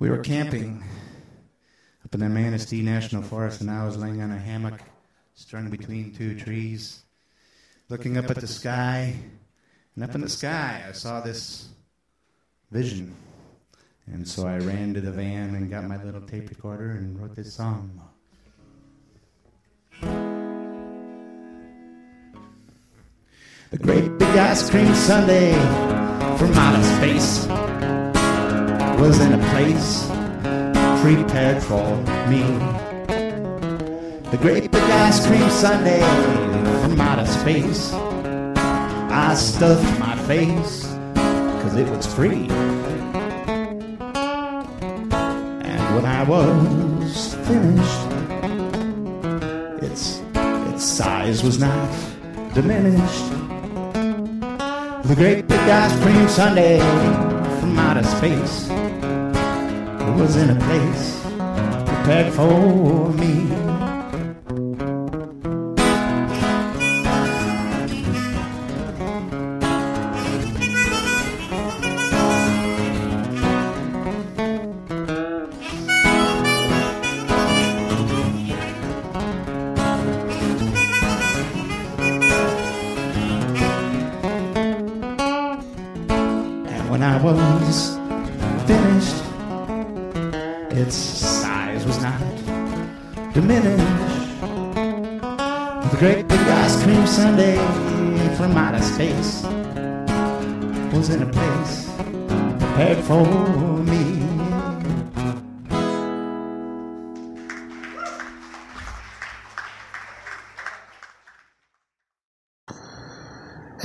We were camping up in the Manistee National Forest, and I was laying on a hammock strung between two trees, looking up at the sky. And up in the sky, I saw this vision. And so I ran to the van and got my little tape recorder and wrote this song. The great big ice cream sundae from outer space was in a place prepared for me. The great big ice cream sundae from outer space. I stuffed my face cause it was free. And when I was finished, its, its size was not diminished. The great big ice cream sundae from outer space was in a place prepared for me.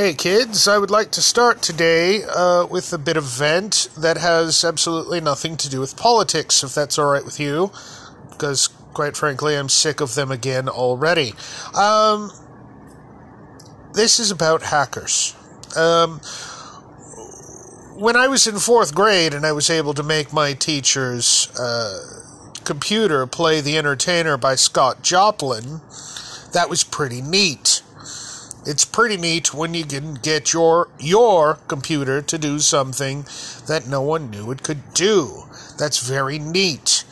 Hey kids, I would like to start today uh, with a bit of vent that has absolutely nothing to do with politics, if that's alright with you, because quite frankly, I'm sick of them again already. Um, this is about hackers. Um, when I was in fourth grade and I was able to make my teacher's uh, computer play The Entertainer by Scott Joplin, that was pretty neat. It's pretty neat when you can get your your computer to do something that no one knew it could do. That's very neat.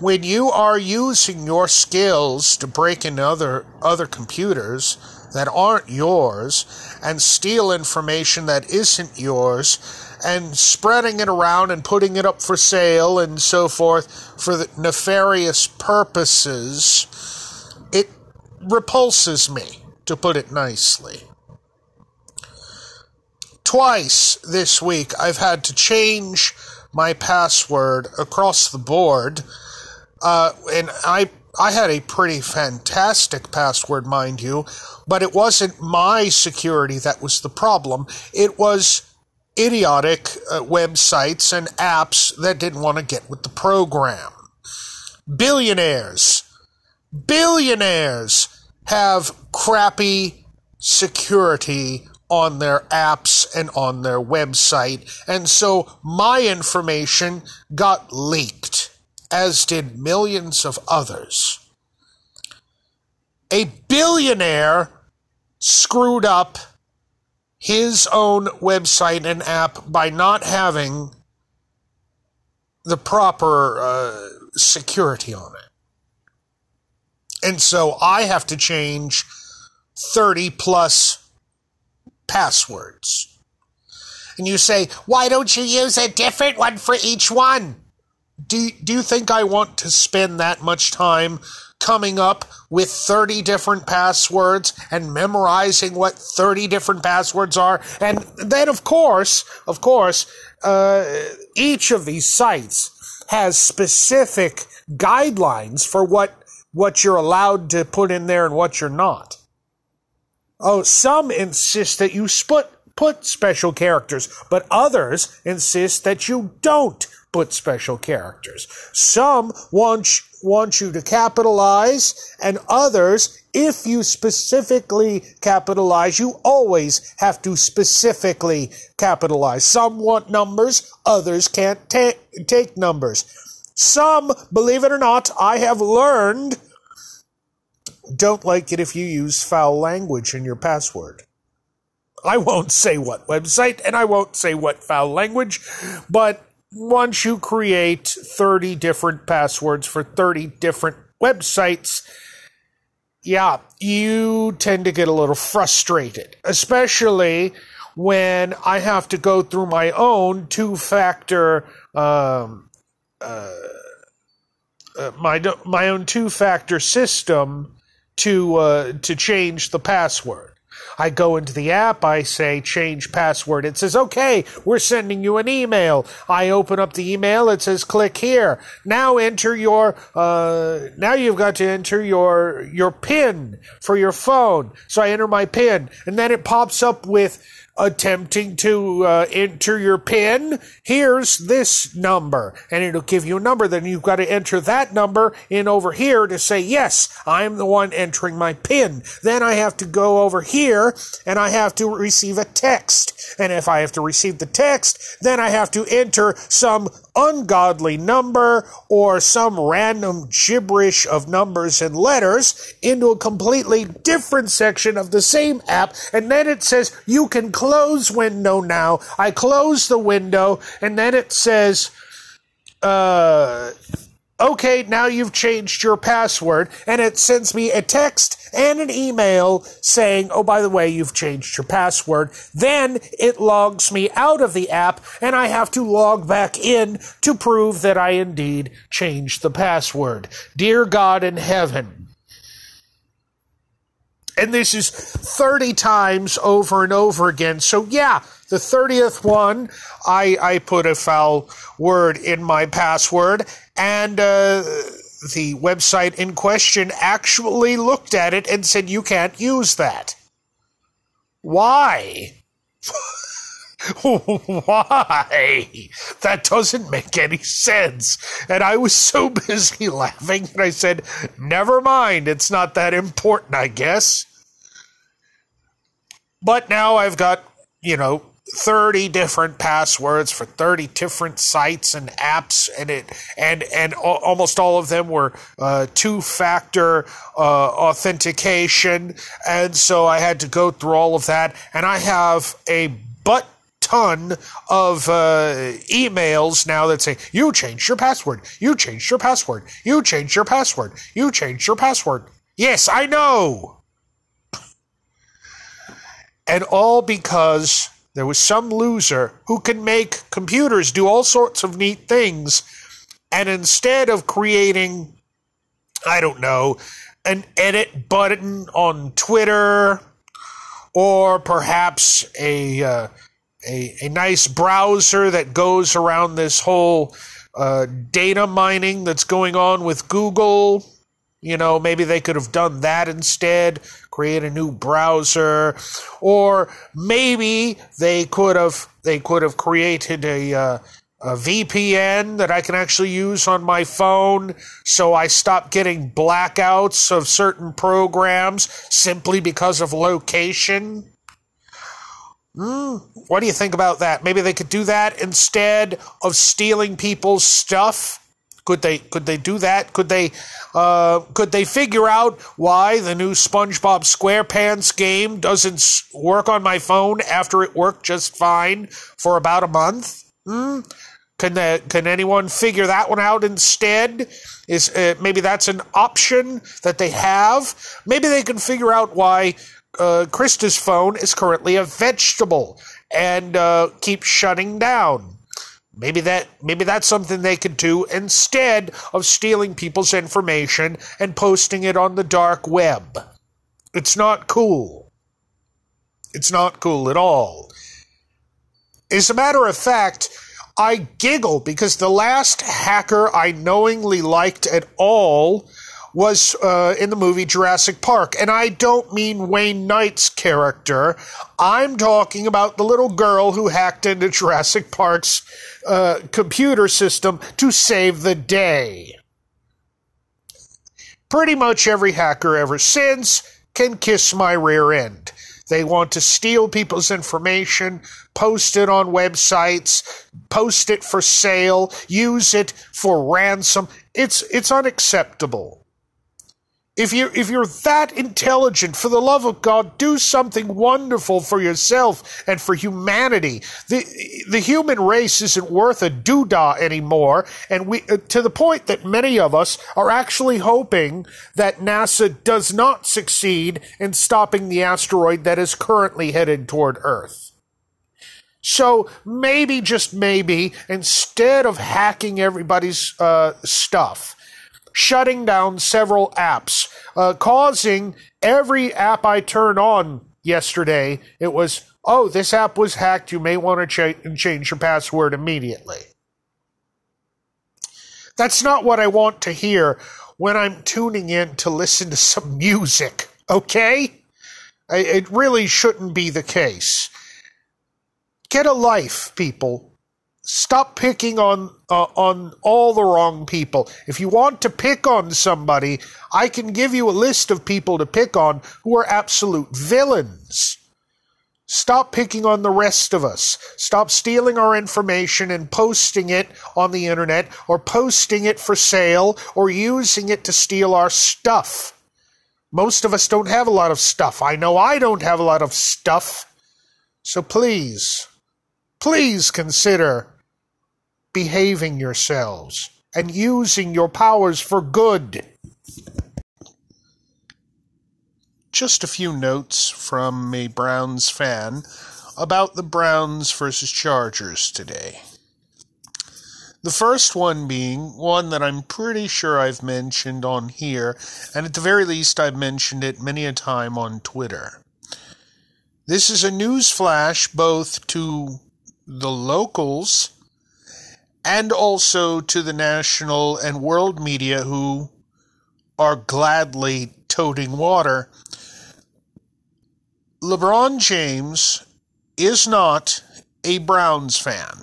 When you are using your skills to break into other other computers that aren't yours and steal information that isn't yours and spreading it around and putting it up for sale and so forth for nefarious purposes, it repulses me to put it nicely. Twice this week, I've had to change my password across the board, uh, and I I had a pretty fantastic password, mind you, but it wasn't my security that was the problem. It was idiotic uh, websites and apps that didn't want to get with the program. Billionaires, billionaires have crappy security on their apps and on their website. And so my information got leaked, as did millions of others. A billionaire screwed up his own website and app by not having the proper uh, security on it. And so I have to change 30 plus passwords. And you say, why don't you use a different one for each one? Do, do you think I want to spend that much time coming up with 30 different passwords and memorizing what 30 different passwords are? And then, of course, of course, uh, each of these sites has specific guidelines for what what you're allowed to put in there and what you're not. Oh, some insist that you put special characters, but others insist that you don't put special characters. Some want, want you to capitalize, and others, if you specifically capitalize, you always have to specifically capitalize. Some want numbers, others can't ta- take numbers. Some, believe it or not, I have learned don't like it if you use foul language in your password. I won't say what website and I won't say what foul language, but once you create 30 different passwords for 30 different websites, yeah, you tend to get a little frustrated, especially when I have to go through my own two factor, um, uh, uh, my, my own two factor system to, uh, to change the password. I go into the app, I say change password. It says, okay, we're sending you an email. I open up the email, it says click here. Now enter your, uh, now you've got to enter your, your PIN for your phone. So I enter my PIN and then it pops up with, attempting to uh, enter your PIN, here's this number. And it'll give you a number. Then you've got to enter that number in over here to say, yes, I'm the one entering my PIN. Then I have to go over here and I have to receive a text. And if I have to receive the text, then I have to enter some ungodly number or some random gibberish of numbers and letters into a completely different section of the same app. And then it says, you can close window now. I close the window and then it says, uh, okay, now you've changed your password, and it sends me a text and an email saying, oh, by the way, you've changed your password. Then it logs me out of the app, and I have to log back in to prove that I indeed changed the password. Dear God in heaven. And this is 30 times over and over again. So, yeah, the 30th one, I, I put a foul word in my password, and uh, the website in question actually looked at it and said, You can't use that. Why? Why? That doesn't make any sense. And I was so busy laughing that I said, Never mind, it's not that important, I guess. But now I've got, you know, 30 different passwords for 30 different sites and apps and it and and almost all of them were uh, two factor uh, authentication. And so I had to go through all of that. And I have a butt ton of uh, emails now that say you changed your password. You changed your password. You changed your password. You changed your password. Yes I know and all because there was some loser who can make computers do all sorts of neat things. And instead of creating, I don't know, an edit button on Twitter or perhaps a, uh, a, a nice browser that goes around this whole uh, data mining that's going on with Google you know, maybe they could have done that instead, create a new browser, or maybe they could have they could have created a uh, a VPN that I can actually use on my phone so I stop getting blackouts of certain programs simply because of location. Mm, what do you think about that? Maybe they could do that instead of stealing people's stuff could they could they do that? Could they uh, could they figure out why the new SpongeBob SquarePants game doesn't work on my phone after it worked just fine for about a month? Hmm? Can can anyone figure that one out instead? Is uh, maybe that's an option that they have? Maybe they can figure out why uh, Krista's phone is currently a vegetable and uh, keeps shutting down. Maybe that maybe that's something they could do instead of stealing people's information and posting it on the dark web. It's not cool. It's not cool at all. As a matter of fact, I giggle because the last hacker I knowingly liked at all was uh, in the movie Jurassic Park. And I don't mean Wayne Knight's character. I'm talking about the little girl who hacked into Jurassic Park's uh, computer system to save the day. Pretty much every hacker ever since can kiss my rear end. They want to steal people's information, post it on websites, post it for sale, use it for ransom. It's it's unacceptable. If you if you're that intelligent, for the love of God, do something wonderful for yourself and for humanity. The the human race isn't worth a doodah anymore, and we uh, to the point that many of us are actually hoping that NASA does not succeed in stopping the asteroid that is currently headed toward Earth. So maybe, just maybe, instead of hacking everybody's uh, stuff, shutting down several apps, uh, causing every app I turn on yesterday, it was, oh, this app was hacked. You may want to cha- change your password immediately. That's not what I want to hear when I'm tuning in to listen to some music, okay? It really shouldn't be the case. Get a life, people. Stop picking on uh, on all the wrong people. If you want to pick on somebody, I can give you a list of people to pick on who are absolute villains. Stop picking on the rest of us. Stop stealing our information and posting it on the internet or posting it for sale or using it to steal our stuff. Most of us don't have a lot of stuff. I know I don't have a lot of stuff. So please, please consider behaving yourselves and using your powers for good. Just a few notes from a Browns fan about the Browns versus Chargers today. The first one being one that I'm pretty sure I've mentioned on here, and at the very least, I've mentioned it many a time on Twitter. This is a news flash both to the locals and also to the national and world media who are gladly toting water. LeBron James is not a Browns fan.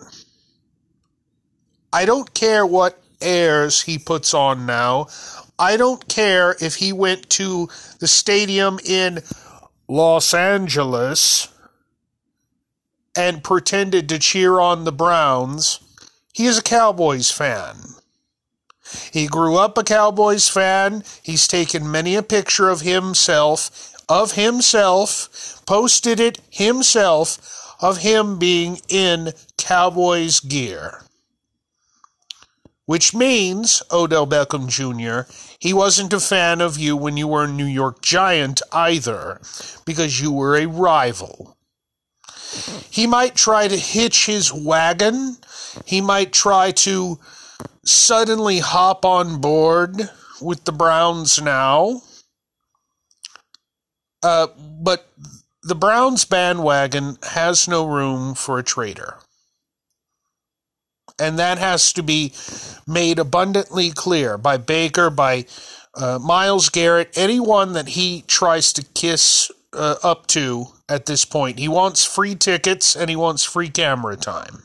I don't care what airs he puts on now. I don't care if he went to the stadium in Los Angeles and pretended to cheer on the Browns. He is a Cowboys fan. He grew up a Cowboys fan. He's taken many a picture of himself, of himself, posted it himself, of him being in Cowboys gear. Which means, Odell Beckham Jr., he wasn't a fan of you when you were a New York Giant either, because you were a rival. He might try to hitch his wagon. He might try to suddenly hop on board with the Browns now. Uh, but the Browns bandwagon has no room for a traitor. And that has to be made abundantly clear by Baker, by uh, Myles Garrett, anyone that he tries to kiss uh, up to at this point. He wants free tickets and he wants free camera time.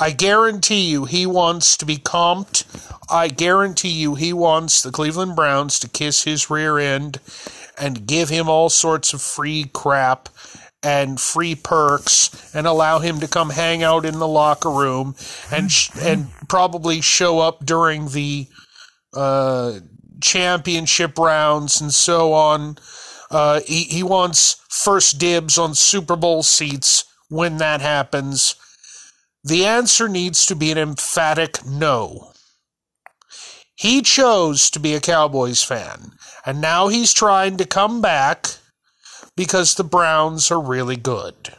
I guarantee you he wants to be comped. I guarantee you he wants the Cleveland Browns to kiss his rear end and give him all sorts of free crap and free perks and allow him to come hang out in the locker room and sh- and probably show up during the uh, championship rounds and so on. Uh, he, he wants first dibs on Super Bowl seats when that happens. The answer needs to be an emphatic no. He chose to be a Cowboys fan, and now he's trying to come back because the Browns are really good.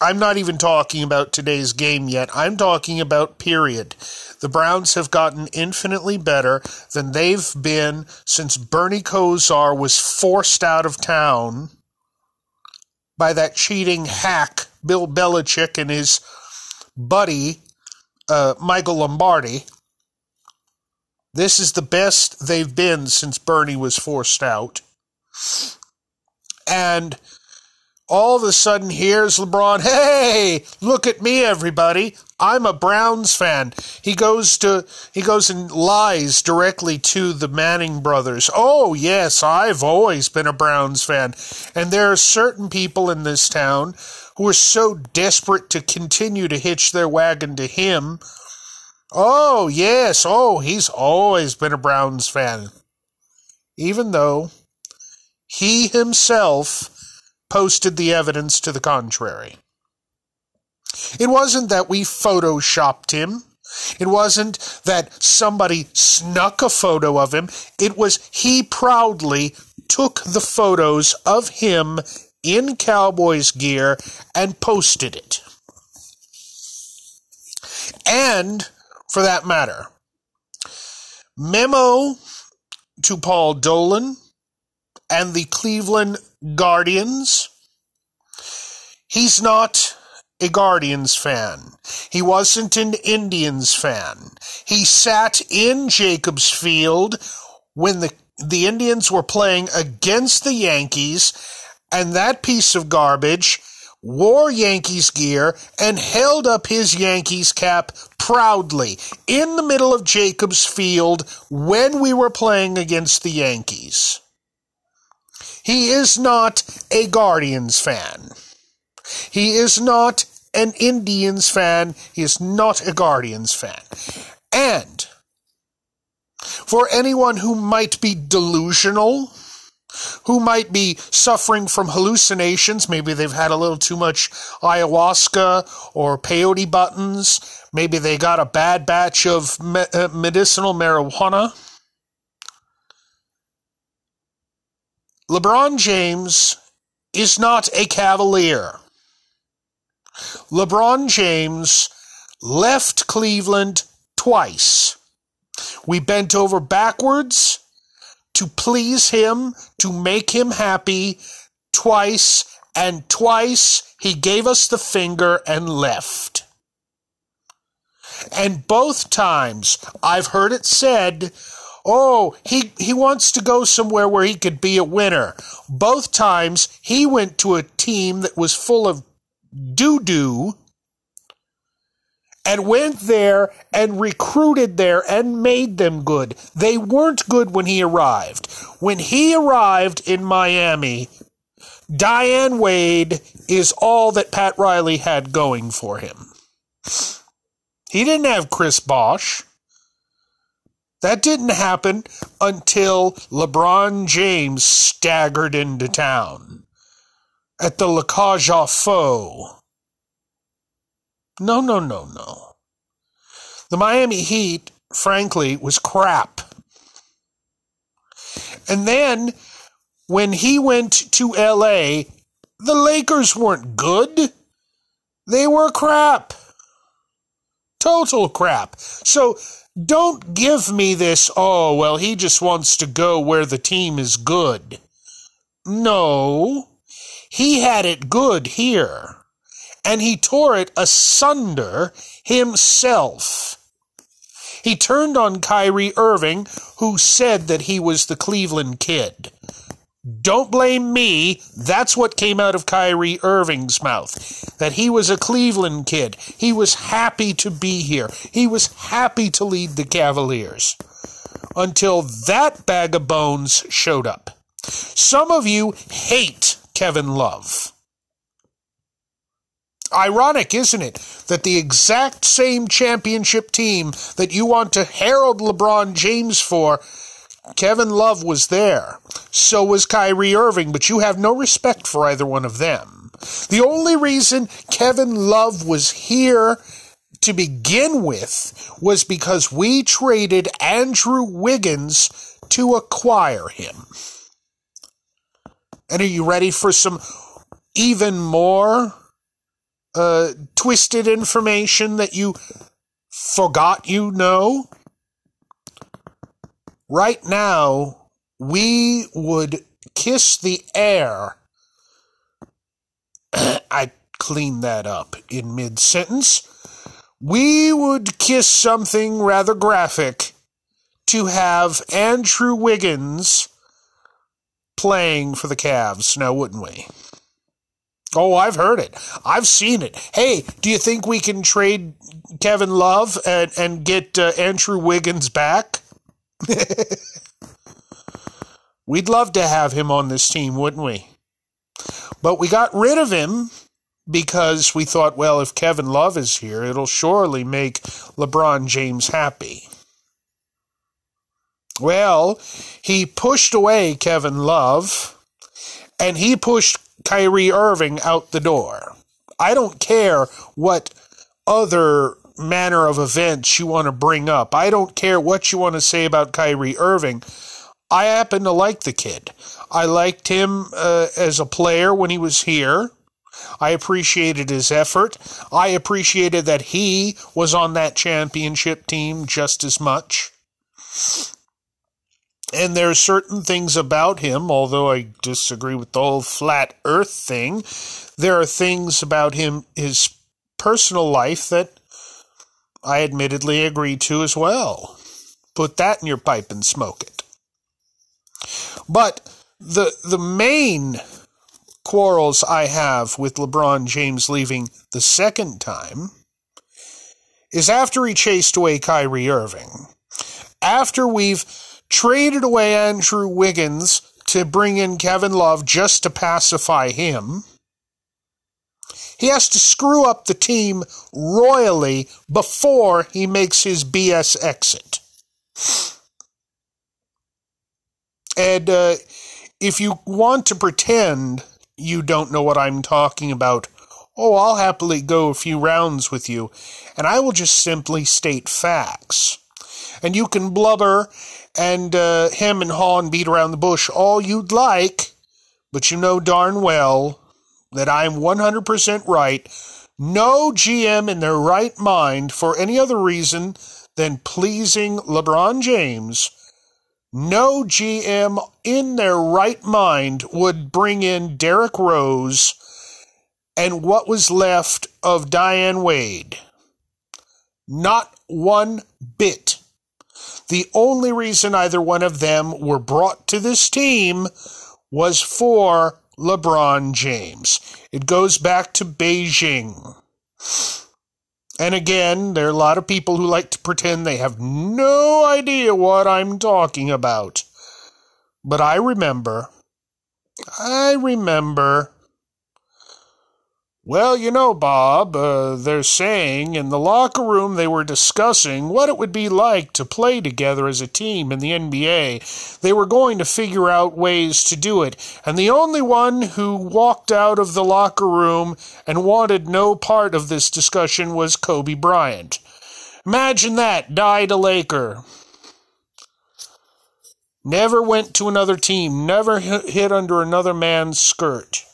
I'm not even talking about today's game yet. I'm talking about period. The Browns have gotten infinitely better than they've been since Bernie Kosar was forced out of town by that cheating hack, Bill Belichick, and his buddy, uh, Michael Lombardi. This is the best they've been since Bernie was forced out. And all of a sudden, here's LeBron. Hey, look at me, everybody. I'm a Browns fan. He goes to he goes and lies directly to the Manning brothers. Oh yes, I've always been a Browns fan. And there are certain people in this town who are so desperate to continue to hitch their wagon to him Oh, yes. Oh, he's always been a Browns fan. Even though he himself posted the evidence to the contrary. It wasn't that we photoshopped him. It wasn't that somebody snuck a photo of him. It was he proudly took the photos of him in Cowboys gear and posted it. And, for that matter, memo to Paul Dolan and the Cleveland Guardians. He's not a Guardians fan. He wasn't an Indians fan. He sat in Jacobs Field when the the Indians were playing against the Yankees, and that piece of garbage wore Yankees gear and held up his Yankees cap proudly in the middle of Jacobs Field when we were playing against the Yankees. He is not a Guardians fan. He is not an Indians fan. He is not a Guardians fan. And for anyone who might be delusional, who might be suffering from hallucinations, maybe they've had a little too much ayahuasca or peyote buttons, maybe they got a bad batch of uh, medicinal marijuana. LeBron James is not a cavalier. LeBron James left Cleveland twice. We bent over backwards to please him, to make him happy twice, and twice he gave us the finger and left. And both times I've heard it said, oh, he, he wants to go somewhere where he could be a winner. Both times he went to a team that was full of doo doo and went there and recruited there and made them good. They weren't good when he arrived. When he arrived in Miami, Dwyane Wade is all that Pat Riley had going for him. He didn't have Chris Bosh. That didn't happen until LeBron James staggered into town at the aux Faux. No, no, no, no. The Miami Heat, frankly, was crap. And then when he went to LA, the Lakers weren't good. They were crap. Total crap. So don't give me this, oh, well, he just wants to go where the team is good. No. He had it good here and he tore it asunder himself. He turned on Kyrie Irving, who said that he was the Cleveland kid. Don't blame me. That's what came out of Kyrie Irving's mouth. That he was a Cleveland kid. He was happy to be here. He was happy to lead the Cavaliers. Until that bag of bones showed up. Some of you hate Kevin Love. Ironic, isn't it, that the exact same championship team that you want to herald LeBron James for, Kevin Love was there. So was Kyrie Irving, but you have no respect for either one of them. The only reason Kevin Love was here to begin with was because we traded Andrew Wiggins to acquire him. And are you ready for some even more uh, twisted information that you forgot you know? Right now, we would kiss the air. I cleaned that up in mid sentence. We would kiss something rather graphic to have Andrew Wiggins playing for the Cavs, now wouldn't we? Oh, I've heard it. I've seen it. Hey, do you think we can trade Kevin Love and, and get uh, Andrew Wiggins back? We'd love to have him on this team, wouldn't we? But we got rid of him because we thought, well, if Kevin Love is here, it'll surely make LeBron James happy. Well, he pushed away Kevin Love and he pushed Kyrie Irving out the door. I don't care what other manner of events you want to bring up. I don't care what you want to say about Kyrie Irving. I happen to like the kid. I liked him uh, as a player when he was here. I appreciated his effort. I appreciated that he was on that championship team just as much. And there are certain things about him, although I disagree with the whole flat earth thing, there are things about him, his personal life, that I admittedly agree to as well. Put that in your pipe and smoke it. But the the main quarrels I have with LeBron James leaving the second time is after he chased away Kyrie Irving. After we've traded away Andrew Wiggins to bring in Kevin Love just to pacify him. He has to screw up the team royally before he makes his BS exit. And uh, if you want to pretend you don't know what I'm talking about, oh, I'll happily go a few rounds with you, and I will just simply state facts. And you can blubber and uh, hem and haw and beat around the bush all you'd like, but you know darn well that I'm 100% right. No GM in their right mind, for any other reason than pleasing LeBron James, no GM in their right mind would bring in Derrick Rose and what was left of Dwyane Wade. Not one bit. The only reason either one of them were brought to this team was for LeBron James. It goes back to Beijing. And again, there are a lot of people who like to pretend they have no idea what I'm talking about. But I remember. I remember well, you know, Bob, uh, they're saying in the locker room they were discussing what it would be like to play together as a team in the NBA. They were going to figure out ways to do it. And the only one who walked out of the locker room and wanted no part of this discussion was Kobe Bryant. Imagine that, died a Laker. Never went to another team, never hit under another man's skirt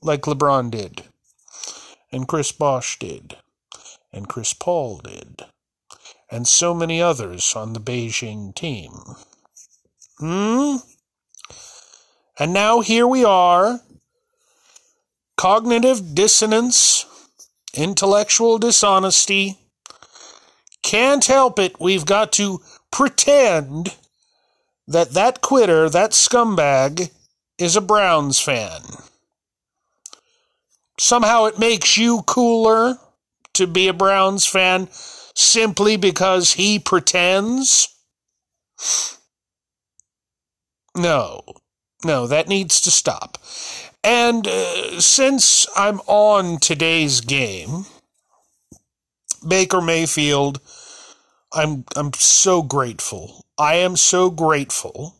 like LeBron did, and Chris Bosh did, and Chris Paul did, and so many others on the Beijing team. Hmm? And now here we are. Cognitive dissonance, intellectual dishonesty. Can't help it. We've got to pretend that that quitter, that scumbag, is a Browns fan somehow it makes you cooler to be a Browns fan simply because he pretends? No, no, that needs to stop. And uh, since I'm on today's game, Baker Mayfield, I'm I'm so grateful. I am so grateful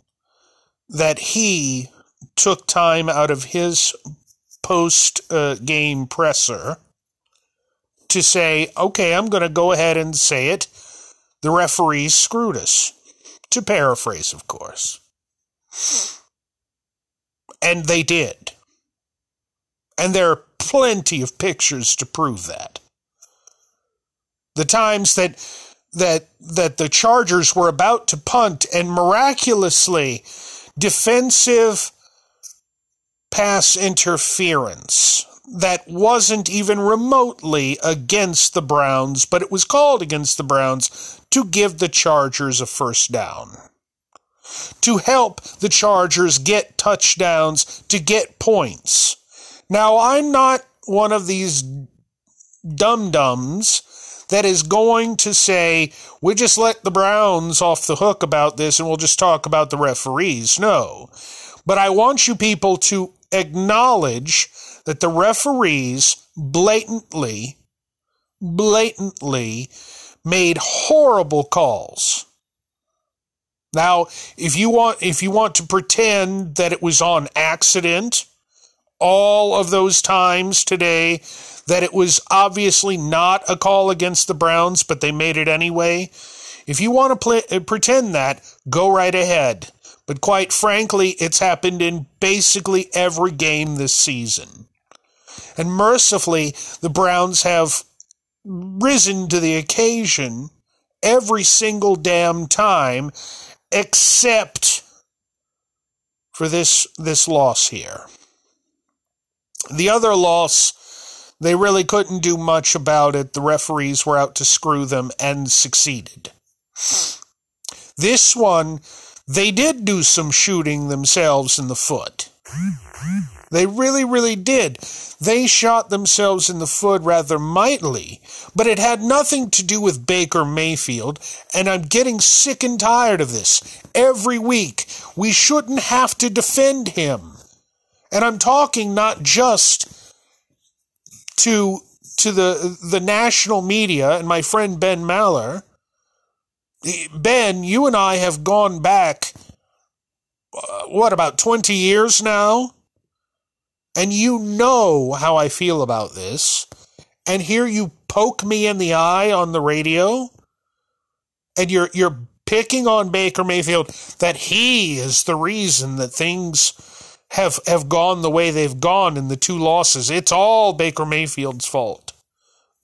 that he took time out of his post uh, game presser to say, okay, I'm going to go ahead and say it. The referees screwed us. To paraphrase, of course. And they did. And there are plenty of pictures to prove that. The times that that that the Chargers were about to punt and miraculously defensive pass interference that wasn't even remotely against the Browns, but it was called against the Browns to give the Chargers a first down. To help the Chargers get touchdowns, to get points. Now, I'm not one of these dum dums that is going to say, we just let the Browns off the hook about this and we'll just talk about the referees. No. But I want you people to acknowledge that the referees blatantly, blatantly made horrible calls. Now, if you want if you want to pretend that it was on accident, all of those times today that it was obviously not a call against the Browns, but they made it anyway. If you want to play, pretend that, go right ahead. But quite frankly, it's happened in basically every game this season. And mercifully, the Browns have risen to the occasion every single damn time except for this this loss here. The other loss, they really couldn't do much about it. The referees were out to screw them and succeeded. This one, they did do some shooting themselves in the foot. They really, really did. They shot themselves in the foot rather mightily, but it had nothing to do with Baker Mayfield, and I'm getting sick and tired of this. Every week, we shouldn't have to defend him. And I'm talking not just to to the the national media and my friend Ben Maller. Ben, you and I have gone back uh, what about 20 years now? And you know how I feel about this. And here you poke me in the eye on the radio and you're you're picking on Baker Mayfield that he is the reason that things have have gone the way they've gone in the two losses. It's all Baker Mayfield's fault.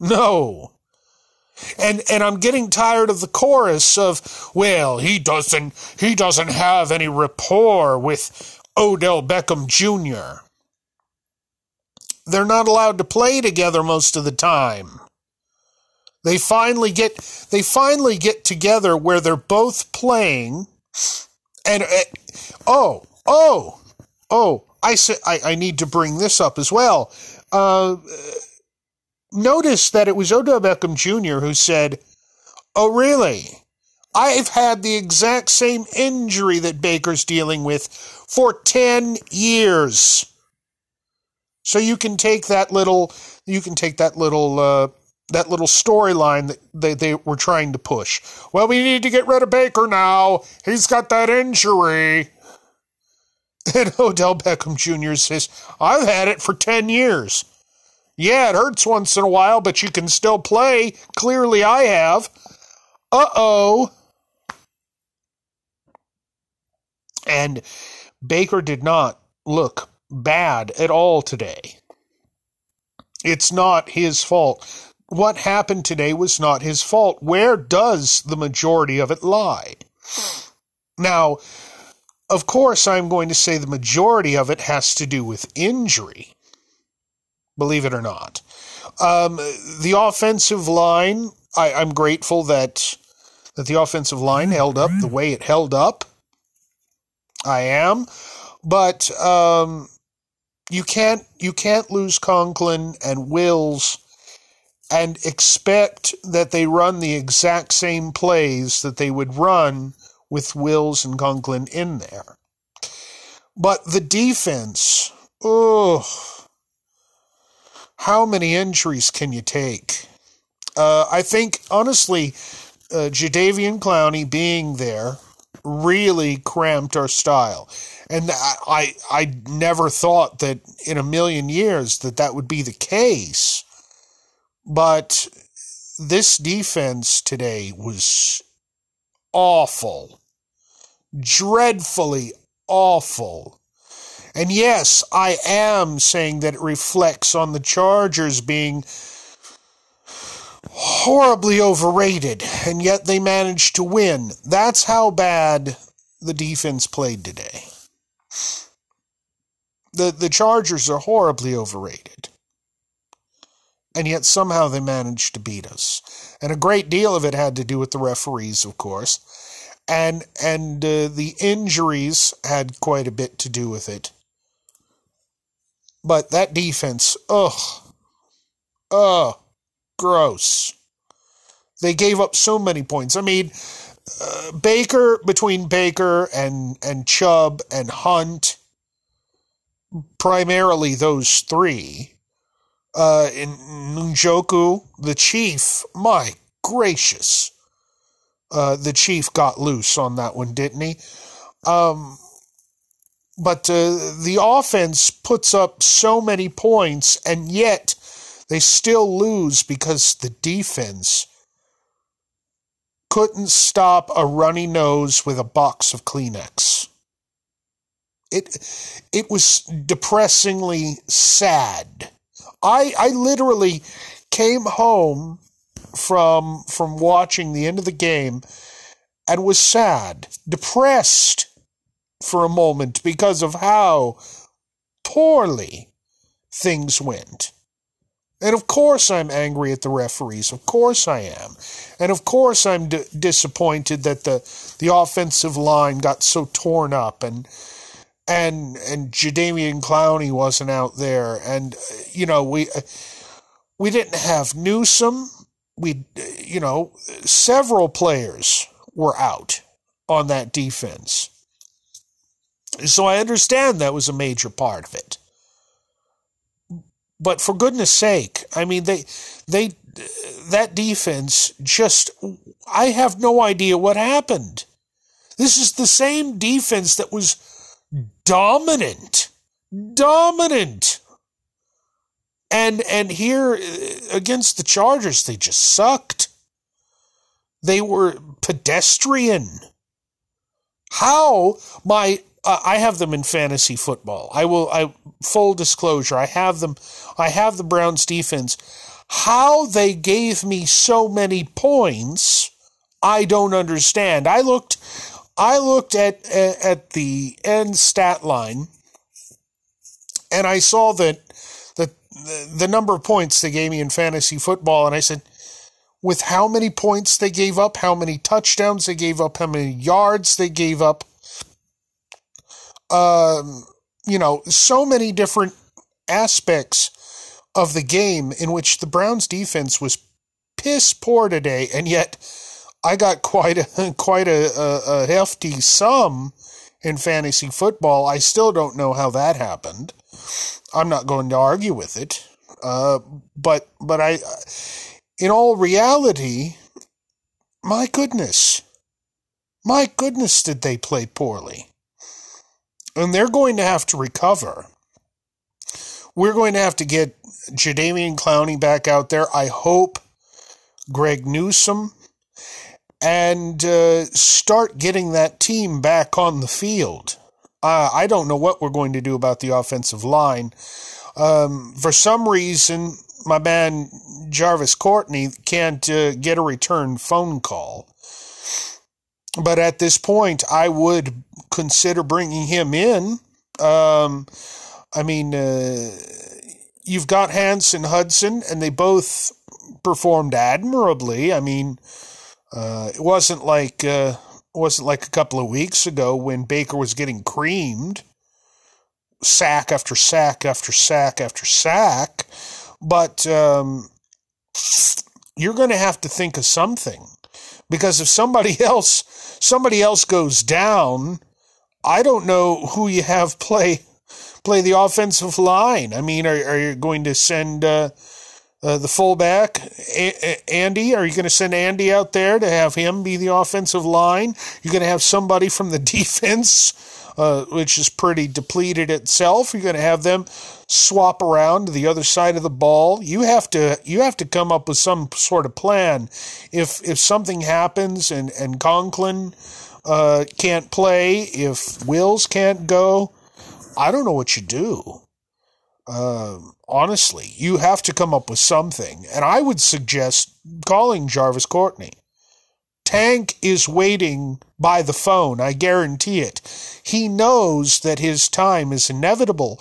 No. And and I'm getting tired of the chorus of, well, he doesn't he doesn't have any rapport with Odell Beckham Jr. They're not allowed to play together most of the time. They finally get they finally get together where they're both playing and uh, oh, oh, Oh, I I, I need to bring this up as well. Uh, notice that it was Odell Beckham Jr. who said, "Oh, really? I've had the exact same injury that Baker's dealing with for ten years." So you can take that little, you can take that little. Uh, that little storyline that they, they were trying to push. Well, we need to get rid of Baker now. He's got that injury. And Odell Beckham Jr. says, I've had it for 10 years. Yeah, it hurts once in a while, but you can still play. Clearly, I have. Uh oh. And Baker did not look bad at all today. It's not his fault. What happened today was not his fault. Where does the majority of it lie? Now, of course, I'm going to say the majority of it has to do with injury, believe it or not. Um, the offensive line, I, I'm grateful that that the offensive line held up the way it held up. I am, but um, you can't you can't lose Conklin and Wills and expect that they run the exact same plays that they would run with Wills and Conklin in there. But the defense, oh, how many injuries can you take? Uh, I think, honestly, uh, Jadeveon Clowney being there really cramped our style. And I, I, I never thought that in a million years that that would be the case. But this defense today was awful dreadfully awful. And yes, I am saying that it reflects on the Chargers being horribly overrated, and yet they managed to win. That's how bad the defense played today. The, the Chargers are horribly overrated. And yet somehow they managed to beat us. And a great deal of it had to do with the referees, of course and and uh, the injuries had quite a bit to do with it. But that defense, ugh, ugh, gross. They gave up so many points. I mean, uh, Baker between Baker and and Chubb and Hunt, primarily those three. Uh, in Njoku, the chief, my gracious. Uh, the chief got loose on that one, didn't he? Um, but uh, the offense puts up so many points, and yet they still lose because the defense couldn't stop a runny nose with a box of Kleenex. It it was depressingly sad. I I literally came home from from watching the end of the game and was sad, depressed for a moment because of how poorly things went. And of course, I'm angry at the referees. Of course, I am. And of course, I'm d- disappointed that the, the offensive line got so torn up and and and Jadeveon Clowney wasn't out there. And you know, we we didn't have Newsome. We you know, several players were out on that defense. So I understand that was a major part of it. But for goodness sake, I mean they they that defense just I have no idea what happened. This is the same defense that was dominant. Dominant. And and here uh, against the Chargers they just sucked. They were pedestrian. How my uh, I have them in fantasy football. I will. I full disclosure. I have them. I have the Browns defense. How they gave me so many points, I don't understand. I looked. I looked at at the end stat line, and I saw that the the number of points they gave me in fantasy football, and I said, with how many points they gave up, how many touchdowns they gave up, how many yards they gave up um, you know, so many different aspects of the game in which the Browns defense was piss poor today, and yet I got quite a quite a, a, a hefty sum in fantasy football. I still don't know how that happened. I'm not going to argue with it, uh, but but I, in all reality, my goodness, my goodness, did they play poorly? And they're going to have to recover. We're going to have to get Jadeveon Clowney back out there. I hope Greg Newsome and uh, start getting that team back on the field. Uh, I don't know what we're going to do about the offensive line. Um, for some reason, my man Jarvis Courtney can't uh, get a return phone call. But at this point, I would consider bringing him in. Um, I mean, uh, you've got Hance and Hudson, and they both performed admirably. I mean, uh, it wasn't like uh, wasn't like a couple of weeks ago when Baker was getting creamed, sack after sack after sack after sack. But um, you're going to have to think of something because if somebody else somebody else goes down I don't know who you have play play the offensive line. I mean, are, are you going to send uh, uh, the fullback A- Andy? Are you going to send Andy out there to have him be the offensive line? You're going to have somebody from the defense, uh, which is pretty depleted itself. You're going to have them swap around to the other side of the ball. You have to you have to come up with some sort of plan. If if something happens and and Conklin uh, can't play, if Wills can't go, I don't know what you do. Uh, honestly, you have to come up with something. And I would suggest calling Jarvis Courtney. Tank is waiting by the phone, I guarantee it. He knows that his time is inevitable.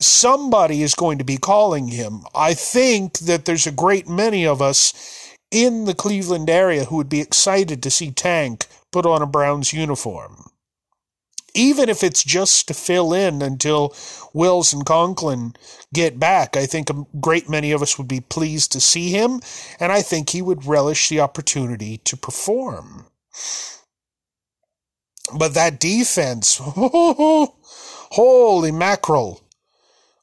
Somebody is going to be calling him. I think that there's a great many of us in the Cleveland area who would be excited to see Tank put on a Browns uniform. Even if it's just to fill in until Wills and Conklin get back, I think a great many of us would be pleased to see him, and I think he would relish the opportunity to perform. But that defense, holy mackerel,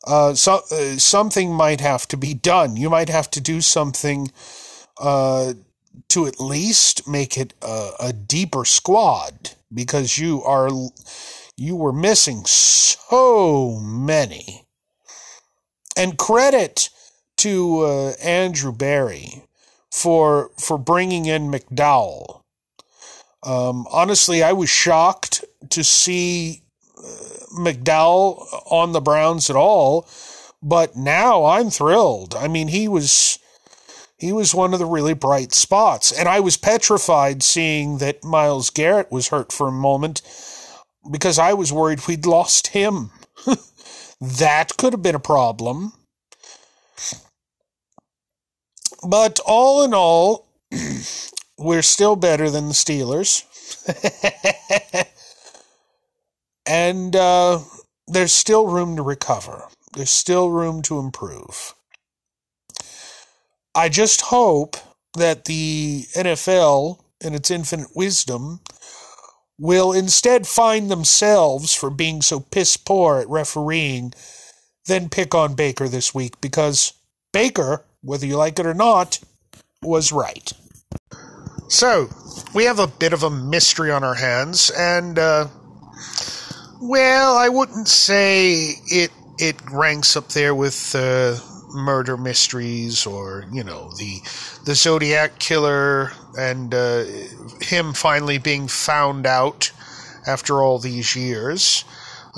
uh, so, uh, something might have to be done. You might have to do something uh, to at least make it a, a deeper squad because you are you were missing so many. And credit to uh, Andrew Berry for for bringing in McDowell. Um, honestly, I was shocked to see uh, McDowell on the Browns at all, but now I'm thrilled. I mean, he was he was one of the really bright spots, and I was petrified seeing that Myles Garrett was hurt for a moment because I was worried we'd lost him. that could have been a problem. But all in all, we're still better than the Steelers. and uh, there's still room to recover, there's still room to improve. I just hope that the NFL, in its infinite wisdom, will instead find themselves for being so piss poor at refereeing, then pick on Baker this week because Baker whether you like it or not, was right. So, we have a bit of a mystery on our hands, and, uh, well, I wouldn't say it it ranks up there with uh, murder mysteries or you know the the Zodiac killer and uh, him finally being found out after all these years.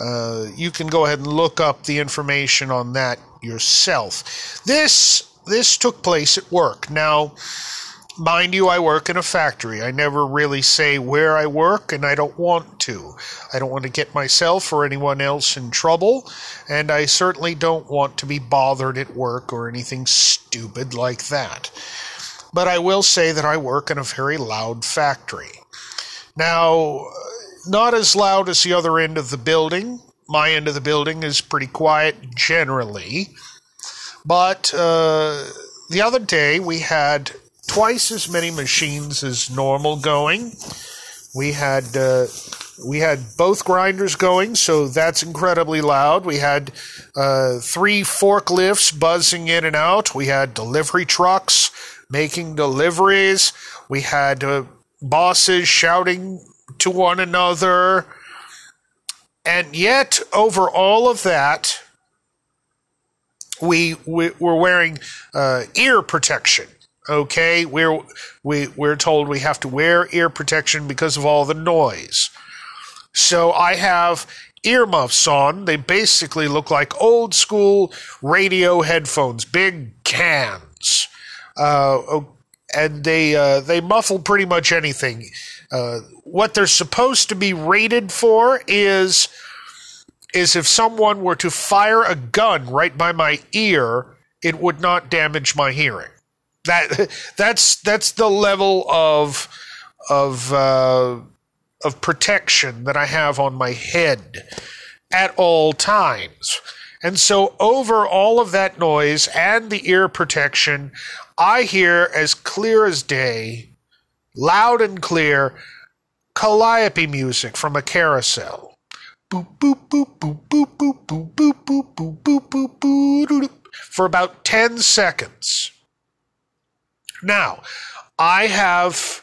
Uh, you can go ahead and look up the information on that yourself. This this took place at work. Now, mind you, I work in a factory. I never really say where I work, and I don't want to. I don't want to get myself or anyone else in trouble, and I certainly don't want to be bothered at work or anything stupid like that. But I will say that I work in a very loud factory. Now, not as loud as the other end of the building. My end of the building is pretty quiet generally. But uh, the other day we had twice as many machines as normal going. We had uh, we had both grinders going, so that's incredibly loud. We had uh, three forklifts buzzing in and out. We had delivery trucks making deliveries. We had uh, bosses shouting to one another. And yet, over all of that, we, we are wearing uh, ear protection. Okay, we're we we're told we have to wear ear protection because of all the noise. So I have earmuffs on. They basically look like old school radio headphones, big cans, uh, and they uh, they muffle pretty much anything. Uh, what they're supposed to be rated for is is if someone were to fire a gun right by my ear, it would not damage my hearing. That that's that's the level of of uh, of protection that I have on my head at all times. And so over all of that noise and the ear protection, I hear as clear as day, loud and clear, calliope music from a carousel. boop boop boop boop boop boop boop boop boop boop boop boop For about 10 seconds. Now, I have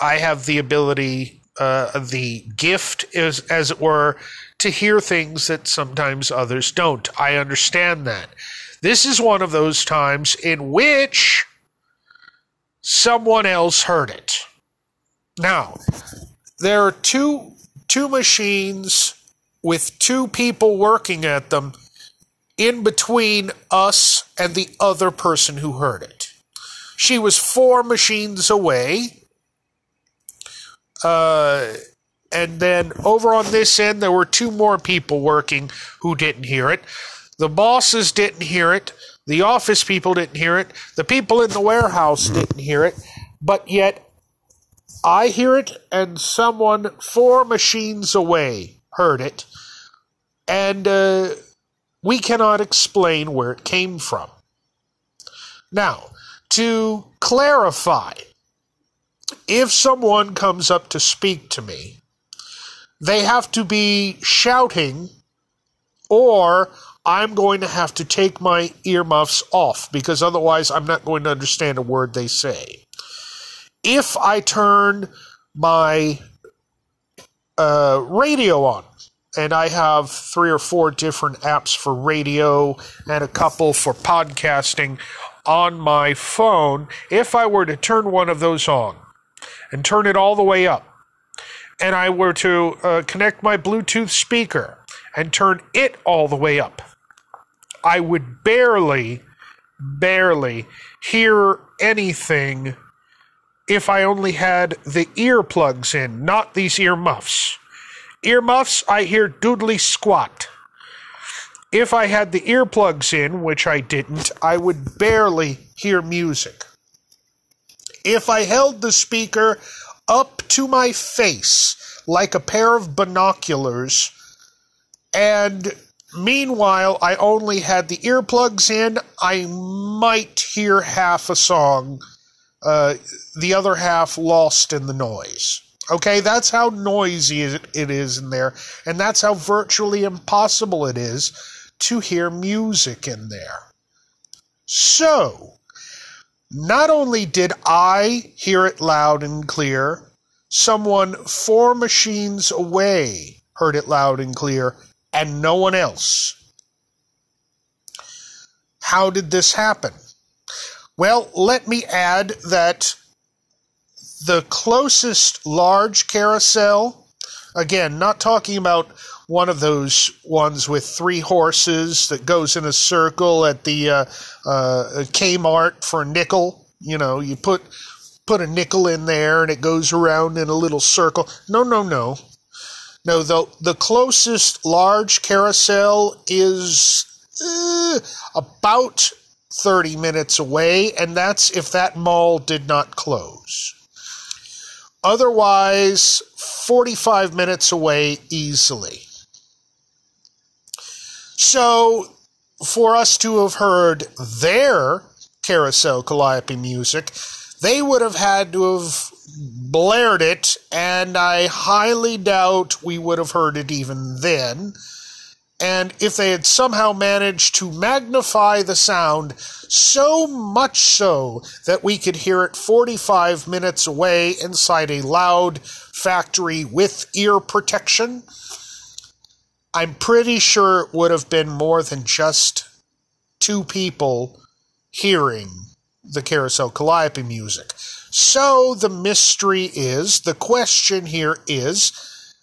I have the ability uh, the gift is as it were to hear things that sometimes others don't. I understand that. This is one of those times in which someone else heard it. Now, there are two two machines with two people working at them in between us and the other person who heard it. She was four machines away. Uh, and then over on this end, there were two more people working who didn't hear it. The bosses didn't hear it. The office people didn't hear it. The people in the warehouse didn't hear it. But yet, I hear it, and someone four machines away heard it, and uh, we cannot explain where it came from. Now, to clarify, if someone comes up to speak to me, they have to be shouting or I'm going to have to take my earmuffs off because otherwise I'm not going to understand a word they say. If I turn my uh, radio on, and I have three or four different apps for radio and a couple for podcasting on my phone. If I were to turn one of those on and turn it all the way up, and I were to uh, connect my Bluetooth speaker and turn it all the way up, I would barely, barely hear anything if I only had the earplugs in, not these earmuffs. Earmuffs, I hear doodly squat. If I had the earplugs in, which I didn't, I would barely hear music. If I held the speaker up to my face like a pair of binoculars, and meanwhile I only had the earplugs in, I might hear half a song, uh, the other half lost in the noise. Okay, that's how noisy it is in there, and that's how virtually impossible it is to hear music in there. So, not only did I hear it loud and clear, someone four machines away heard it loud and clear, and no one else. How did this happen? Well, let me add that the closest large carousel, again, not talking about one of those ones with three horses that goes in a circle at the uh, uh, Kmart for a nickel. You know, you put put a nickel in there and it goes around in a little circle. No, no, no. No, the the closest large carousel is uh, about 30 minutes away, and that's if that mall did not close. Otherwise, 45 minutes away easily. So, for us to have heard their carousel calliope music, they would have had to have blared it, and I highly doubt we would have heard it even then. And if they had somehow managed to magnify the sound so much so that we could hear it 45 minutes away inside a loud factory with ear protection, I'm pretty sure it would have been more than just two people hearing the Carousel Calliope music. So the mystery is, the question here is,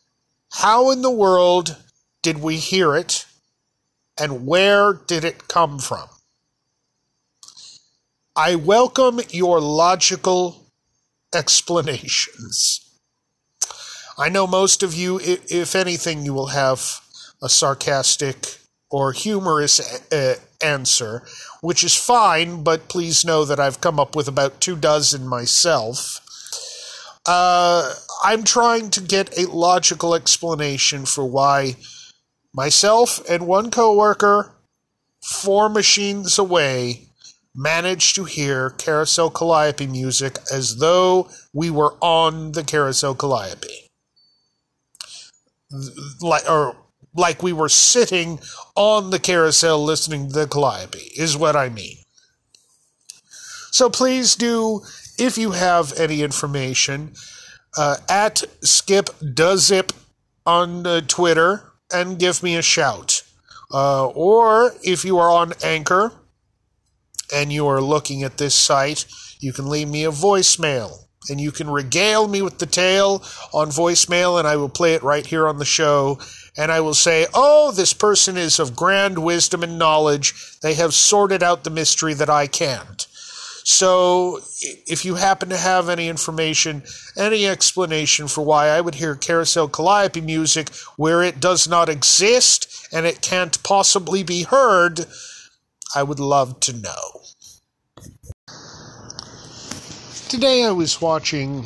how in the world did we hear it, and where did it come from? I welcome your logical explanations. I know most of you, if anything, you will have a sarcastic or humorous uh, answer, which is fine, but please know that I've come up with about two dozen myself. Uh, I'm trying to get a logical explanation for why Myself and one coworker, four machines away, managed to hear Carousel Calliope music as though we were on the Carousel Calliope. Like, or like we were sitting on the carousel listening to the Calliope, is what I mean. So please do, if you have any information, uh, at Skip Does It on uh, Twitter and give me a shout. Uh, or if you are on Anchor and you are looking at this site, you can leave me a voicemail and you can regale me with the tale on voicemail and I will play it right here on the show. And I will say, oh, this person is of grand wisdom and knowledge. They have sorted out the mystery that I can't. So, if you happen to have any information, any explanation for why I would hear Carousel Calliope music where it does not exist and it can't possibly be heard, I would love to know. Today I was watching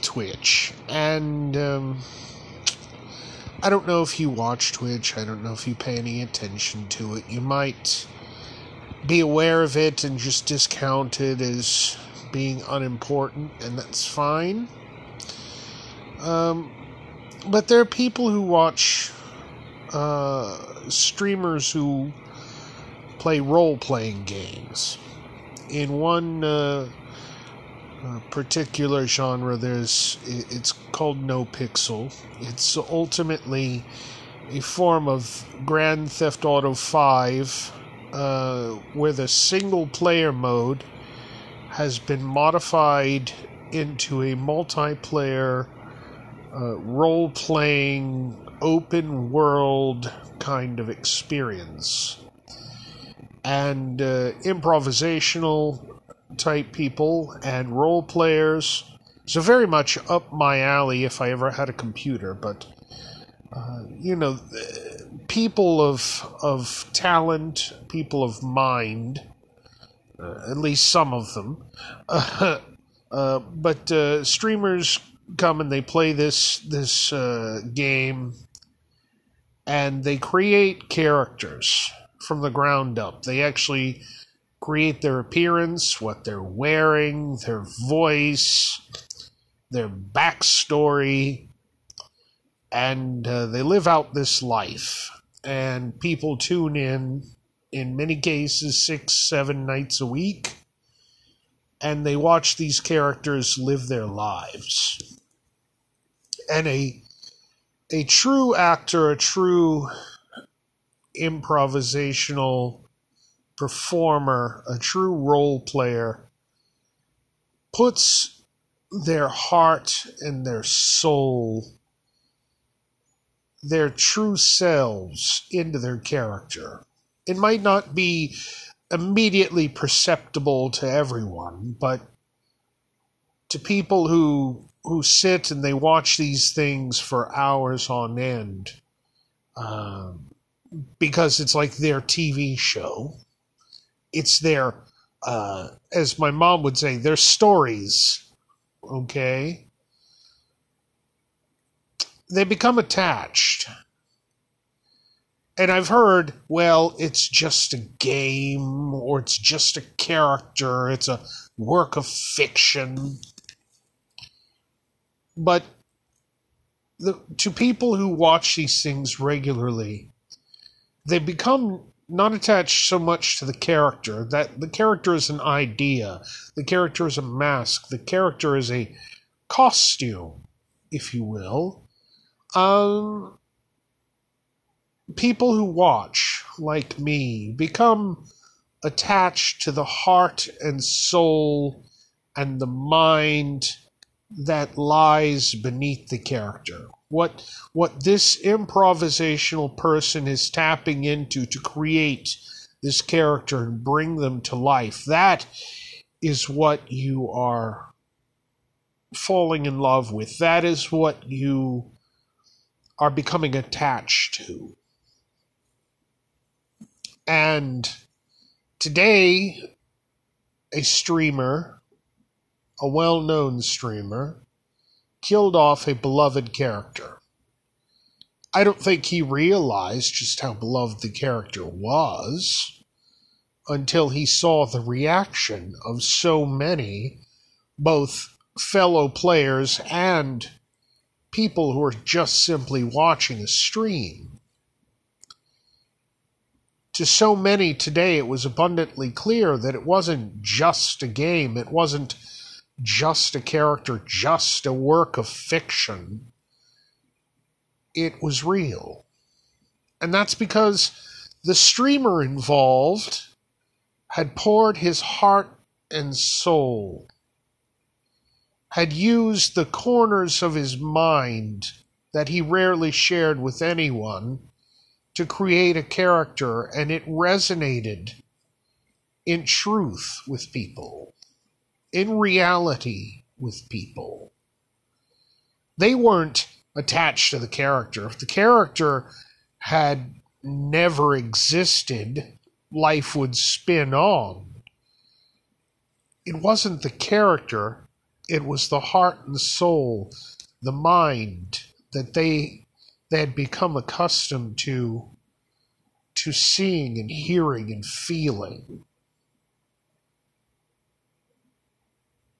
Twitch, and um, I don't know if you watch Twitch, I don't know if you pay any attention to it. You might be aware of it and just discount it as being unimportant, and that's fine. Um, but there are people who watch uh, streamers who play role playing games. In one uh, uh, particular genre, there's it's called No Pixel. It's ultimately a form of Grand Theft Auto 5 uh, where the single player mode has been modified into a multiplayer uh, role playing open world kind of experience. And uh, improvisational type people and role players. So, very much up my alley if I ever had a computer, but. Uh, you know, people of of talent, people of mind, uh, at least some of them. Uh, but uh, streamers come and they play this this uh, game, and they create characters from the ground up. They actually create their appearance, what they're wearing, their voice, their backstory, and uh, they live out this life. And people tune in, in many cases, six, seven nights a week, and they watch these characters live their lives. And a a true actor, a true improvisational performer, a true role player, puts their heart and their soul, their true selves into their character. It might not be immediately perceptible to everyone, but to people who who sit and they watch these things for hours on end, um, because it's like their TV show. It's their, uh, as my mom would say, their stories. Okay. They become attached. And I've heard, well, it's just a game or it's just a character, it's a work of fiction. But the, to people who watch these things regularly, they become not attached so much to the character that the character is an idea the character is a mask the character is a costume if you will people who watch like me become attached to the heart and soul and the mind that lies beneath the character. What what this improvisational person is tapping into to create this character and bring them to life that is what you are falling in love with. That is what you are becoming attached to and today a streamer a well-known streamer killed off a beloved character. I don't think he realized just how beloved the character was until he saw the reaction of so many, both fellow players and people who are just simply watching a stream. To so many today, it was abundantly clear that it wasn't just a game, it wasn't just a character, just a work of fiction. It was real. And that's because the streamer involved had poured his heart and soul, had used the corners of his mind that he rarely shared with anyone to create a character, and it resonated in truth with people in reality with people. They weren't attached to the character. If the character had never existed, life would spin on. It wasn't the character, it was the heart and soul, the mind that they, they had become accustomed to to seeing and hearing and feeling.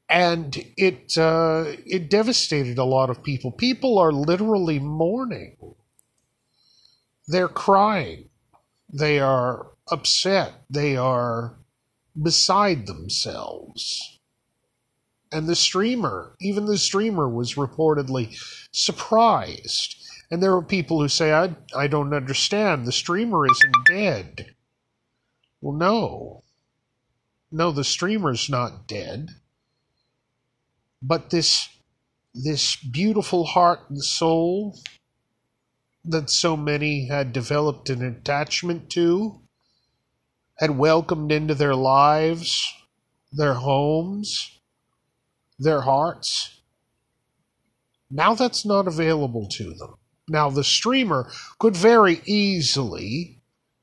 and it uh, it devastated a lot of people. People are literally mourning. They're crying. They are upset. They are beside themselves. And the streamer, even the streamer, was reportedly surprised. And there are people who say, I, I don't understand. The streamer isn't dead. Well, no. No, the streamer's not dead. But this this beautiful heart and soul that so many had developed an attachment to, had welcomed into their lives, their homes, their hearts. Now that's not available to them. Now, the streamer could very easily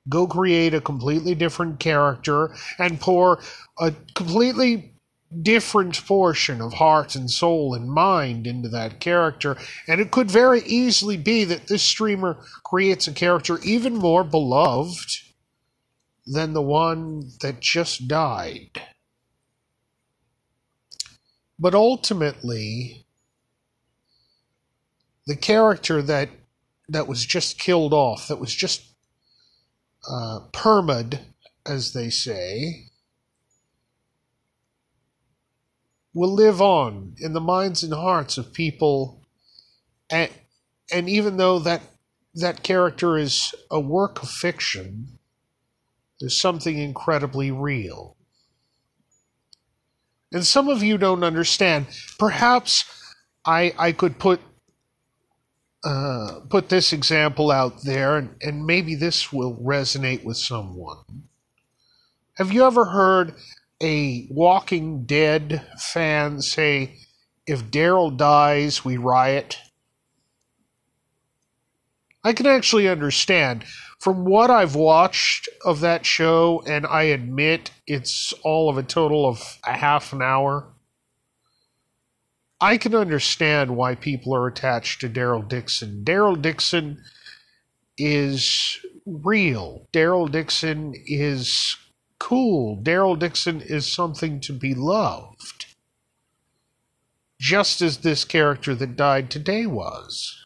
go create a completely different character and pour a completely different portion of heart and soul and mind into that character. And it could very easily be that this streamer creates a character even more beloved than the one that just died. But ultimately, the character that that was just killed off, that was just uh, permad, as they say, will live on in the minds and hearts of people. And and even though that that character is a work of fiction there's something incredibly real and some of you don't understand perhaps i i could put uh, put this example out there and, and maybe this will resonate with someone have you ever heard a Walking Dead fan say, if Daryl dies, we riot? I can actually understand. From what I've watched of that show, and I admit it's all of a total of a half an hour, I can understand why people are attached to Daryl Dixon. Daryl Dixon is real. Daryl Dixon is cool. Daryl Dixon is something to be loved. Just as this character that died today was.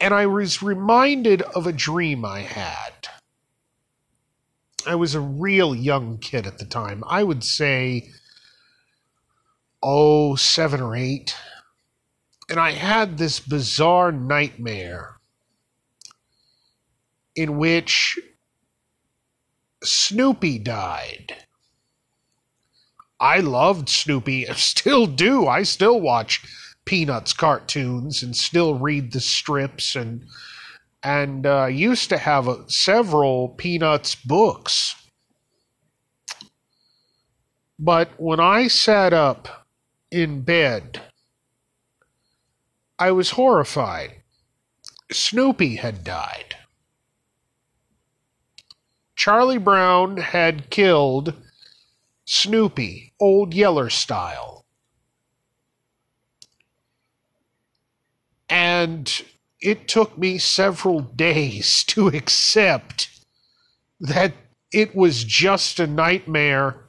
And I was reminded of a dream I had. I was a real young kid at the time. I would say, oh, seven or eight. And I had this bizarre nightmare in which Snoopy died. I loved Snoopy, still do. I still watch Peanuts cartoons and still read the strips and and uh, used to have several Peanuts books. But when I sat up in bed, I was horrified. Snoopy had died. Charlie Brown had killed Snoopy, Old Yeller style. And it took me several days to accept that it was just a nightmare.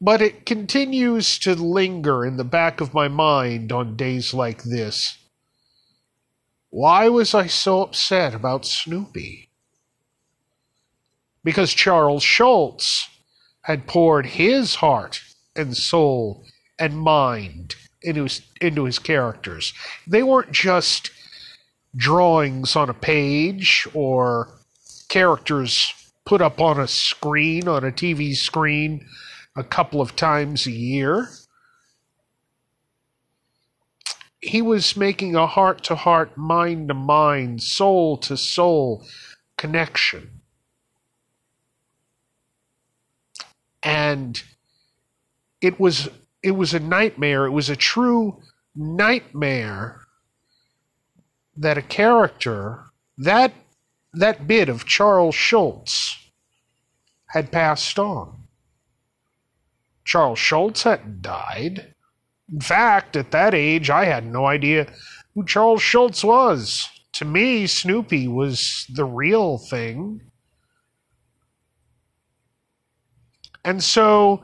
But it continues to linger in the back of my mind on days like this. Why was I so upset about Snoopy? because Charles Schulz had poured his heart and soul and mind into his, into his characters. They weren't just drawings on a page or characters put up on a screen, on a TV screen, a couple of times a year. He was making a heart to heart, mind to mind, soul to soul connection. and it was it was a nightmare. It was a true nightmare that a character that that bit of Charles Schulz had passed on. Charles Schulz hadn't died. In fact, at that age, I had no idea who Charles Schulz was. To me, Snoopy was the real thing. And so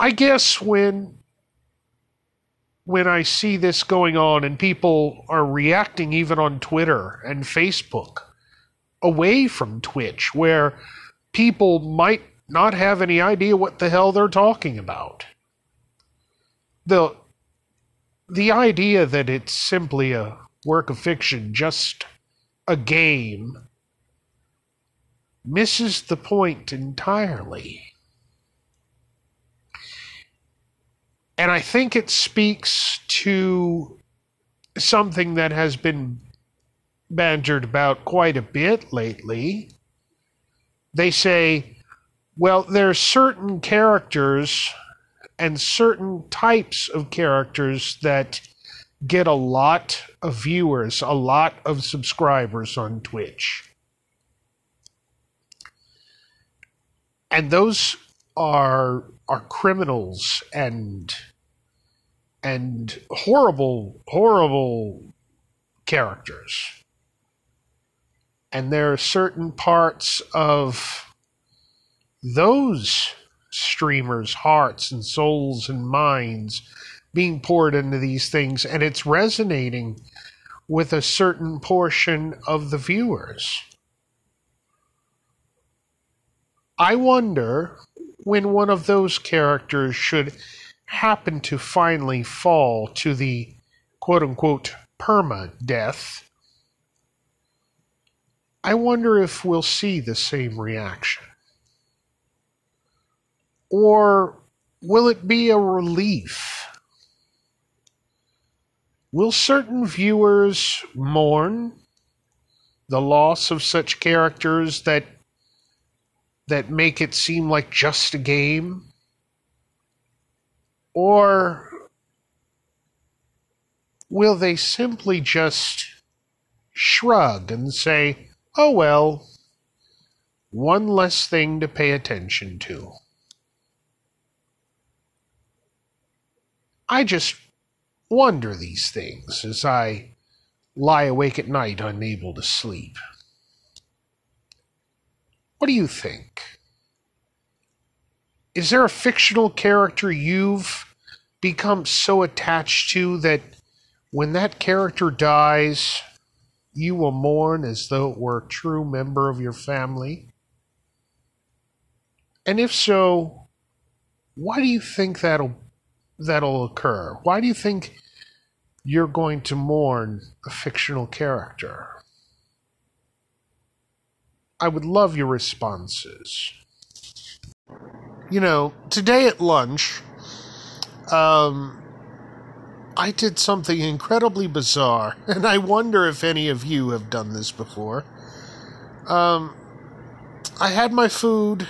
I guess when when I see this going on and people are reacting even on Twitter and Facebook away from Twitch, where people might not have any idea what the hell they're talking about. The the idea that it's simply a work of fiction, just a game, misses the point entirely. And I think it speaks to something that has been bantered about quite a bit lately. They say, well, there are certain characters and certain types of characters that get a lot of viewers, a lot of subscribers on Twitch. And those are are criminals and and horrible horrible characters. And there are certain parts of those streamers' hearts and souls and minds being poured into these things, and it's resonating with a certain portion of the viewers. I wonder when one of those characters should happen to finally fall to the quote unquote perma death. I wonder if we'll see the same reaction. Or will it be a relief? Will certain viewers mourn the loss of such characters that that make it seem like just a game? Or will they simply just shrug and say, oh well, one less thing to pay attention to? I just wonder these things as I lie awake at night unable to sleep. What do you think? Is there a fictional character you've become so attached to that when that character dies, you will mourn as though it were a true member of your family? And if so, why do you think that'll that'll occur? Why do you think you're going to mourn a fictional character? I would love your responses. You know, today at lunch, um, I did something incredibly bizarre, and I wonder if any of you have done this before. Um, I had my food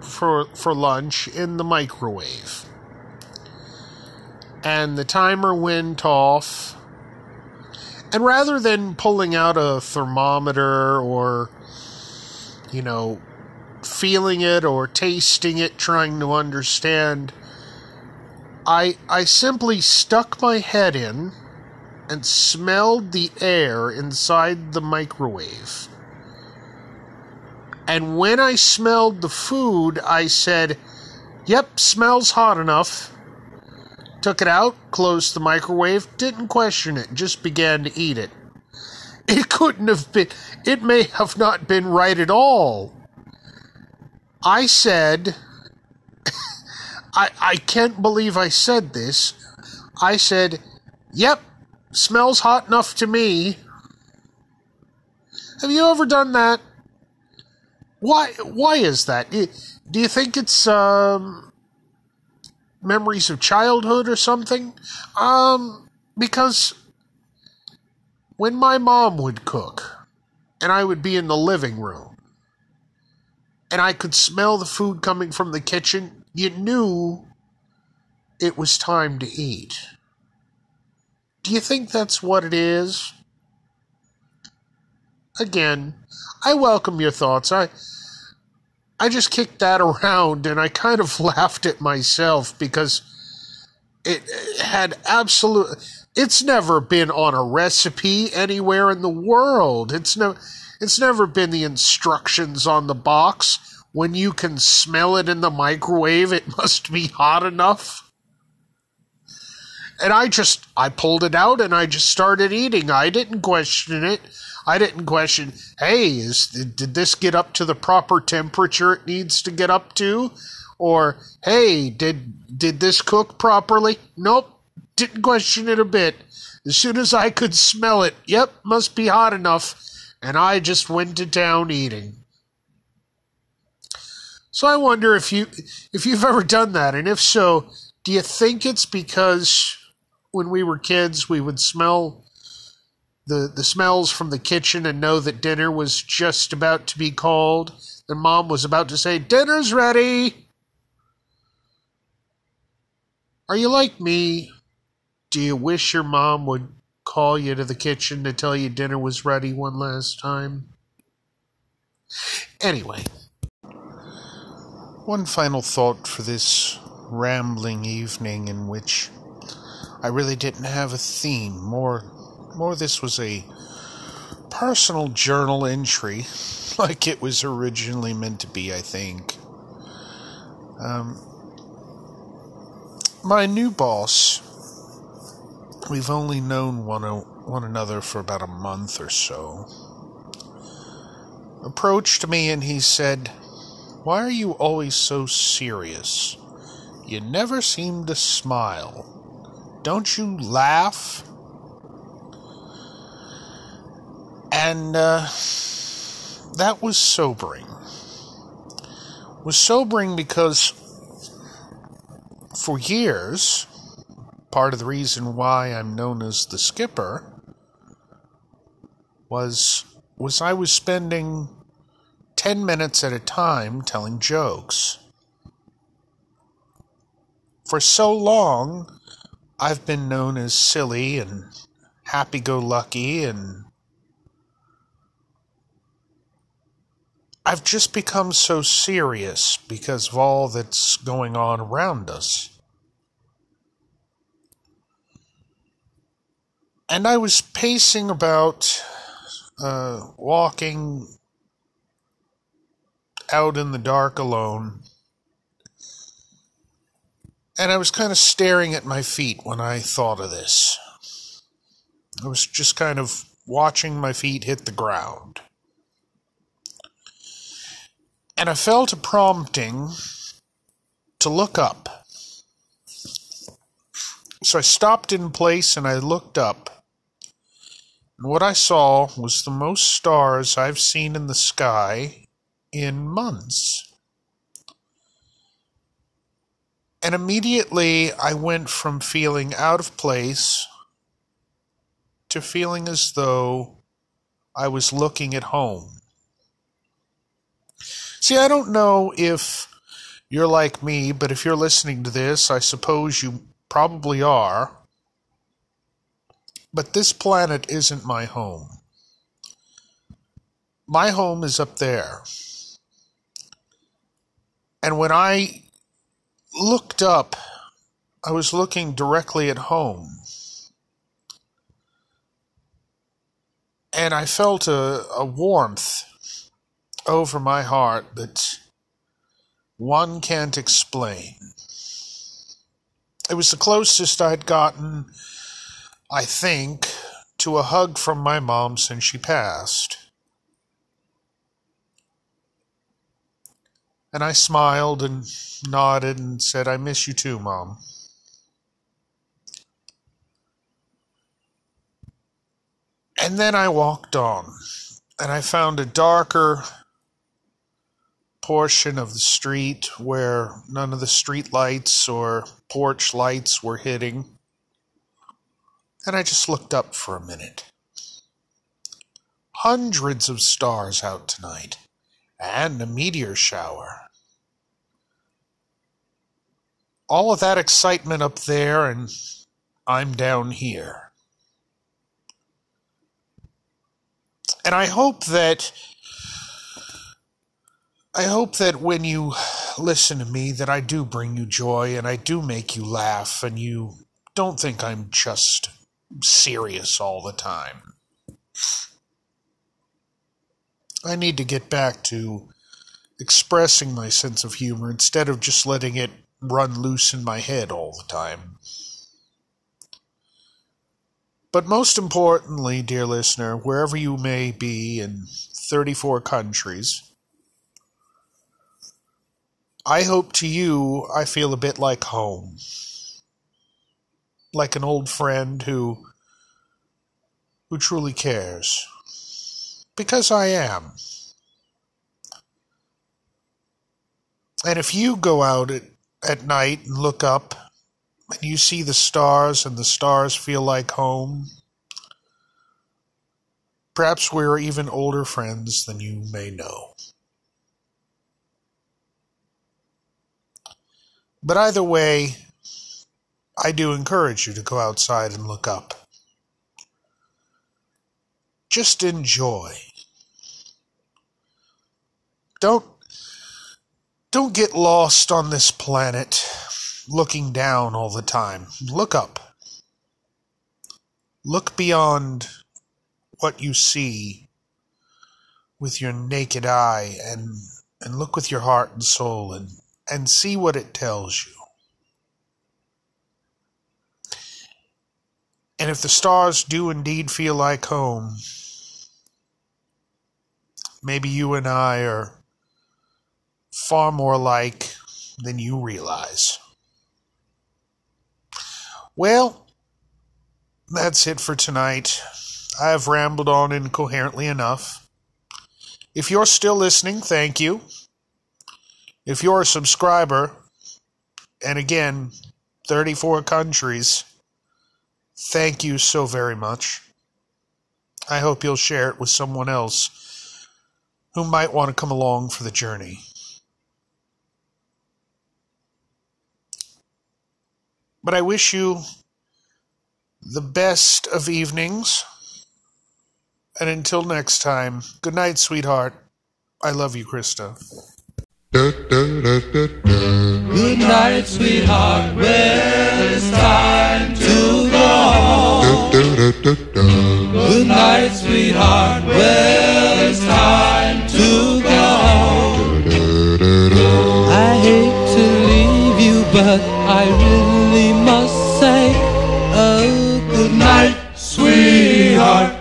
for for lunch in the microwave and the timer went off. And rather than pulling out a thermometer or, you know, feeling it or tasting it, trying to understand, I, I simply stuck my head in and smelled the air inside the microwave. And when I smelled the food, I said, Yep, smells hot enough. Took it out, closed the microwave, didn't question it, just began to eat it. It couldn't have been, it may have not been right at all. I said, I, I can't believe I said this. I said, Yep, smells hot enough to me. Have you ever done that? Why? Why is that? Do you think it's um, memories of childhood or something. Um, because when my mom would cook and I would be in the living room and I could smell the food coming from the kitchen, you knew it was time to eat. Do you think that's what it is? Again, I welcome your thoughts. I I just kicked that around and I kind of laughed at myself because it had absolute it's never been on a recipe anywhere in the world. It's no it's never been the instructions on the box. When you can smell it in the microwave, it must be hot enough. And I just, I pulled it out and I just started eating. I didn't question it. I didn't question, hey, is, did this get up to the proper temperature it needs to get up to? Or, hey, did, did this cook properly? Nope. Didn't question it a bit. As soon as I could smell it, yep, must be hot enough. And I just went to town eating. So I wonder if you if you've ever done that, and if so, do you think it's because when we were kids we would smell the the smells from the kitchen and know that dinner was just about to be called, and mom was about to say dinner's ready? Are you like me? Do you wish your mom would call you to the kitchen to tell you dinner was ready one last time? Anyway, one final thought for this rambling evening in which I really didn't have a theme. More, more this was a personal journal entry, like it was originally meant to be, I think. Um, my new boss, we've only known one, one another for about a month or so, approached me and he said, why are you always so serious? You never seem to smile. Don't you laugh? And uh, that was sobering. Was sobering because for years, part of the reason why I'm known as the skipper was was I was spending 10 minutes at a time telling jokes. For so long, I've been known as silly and happy go lucky, and I've just become so serious because of all that's going on around us. And I was pacing about, uh, walking out in the dark alone. And I was kind of staring at my feet when I thought of this. I was just kind of watching my feet hit the ground. And I felt a prompting to look up. So I stopped in place and I looked up. And what I saw was the most stars I've seen in the sky in months. And immediately I went from feeling out of place to feeling as though I was looking at home. See, I don't know if you're like me, but if you're listening to this, I suppose you probably are. But this planet isn't my home. My home is up there. And when I looked up, I was looking directly at home. And I felt a, a warmth over my heart that one can't explain. It was the closest I'd gotten, I think, to a hug from my mom since she passed. And I smiled and nodded and said, I miss you too, Mom. And then I walked on, and I found a darker portion of the street where none of the street lights or porch lights were hitting. And I just looked up for a minute. Hundreds of stars out tonight, and a meteor shower all of that excitement up there, and I'm down here. And I hope that I hope that when you listen to me that I do bring you joy and I do make you laugh and you don't think I'm just serious all the time. I need to get back to expressing my sense of humor instead of just letting it run loose in my head all the time. But most importantly, dear listener, wherever you may be in 34 countries, I hope to you I feel a bit like home. Like an old friend who who truly cares. Because I am. And if you go out at, night and look up and you see the stars and the stars feel like home, perhaps we're even older friends than you may know. But either way, I do encourage you to go outside and look up. Just enjoy. Don't don't get lost on this planet looking down all the time. Look up. Look beyond what you see with your naked eye and and look with your heart and soul and and see what it tells you. And if the stars do indeed feel like home, maybe you and I are far more alike than you realize. Well, that's it for tonight. I have rambled on incoherently enough. If you're still listening, thank you. If you're a subscriber, and again, 34 countries, thank you so very much. I hope you'll share it with someone else who might want to come along for the journey. But I wish you the best of evenings. And until next time, good night, sweetheart. I love you, Krista. Good night, sweetheart. Well, it's time to go home. Good night, sweetheart. Well, it's time to go home. I hate to leave you, but I really must say, oh, good night, sweetheart.